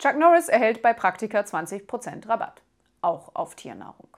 Chuck Norris erhält bei Praktika 20% Rabatt, auch auf Tiernahrung.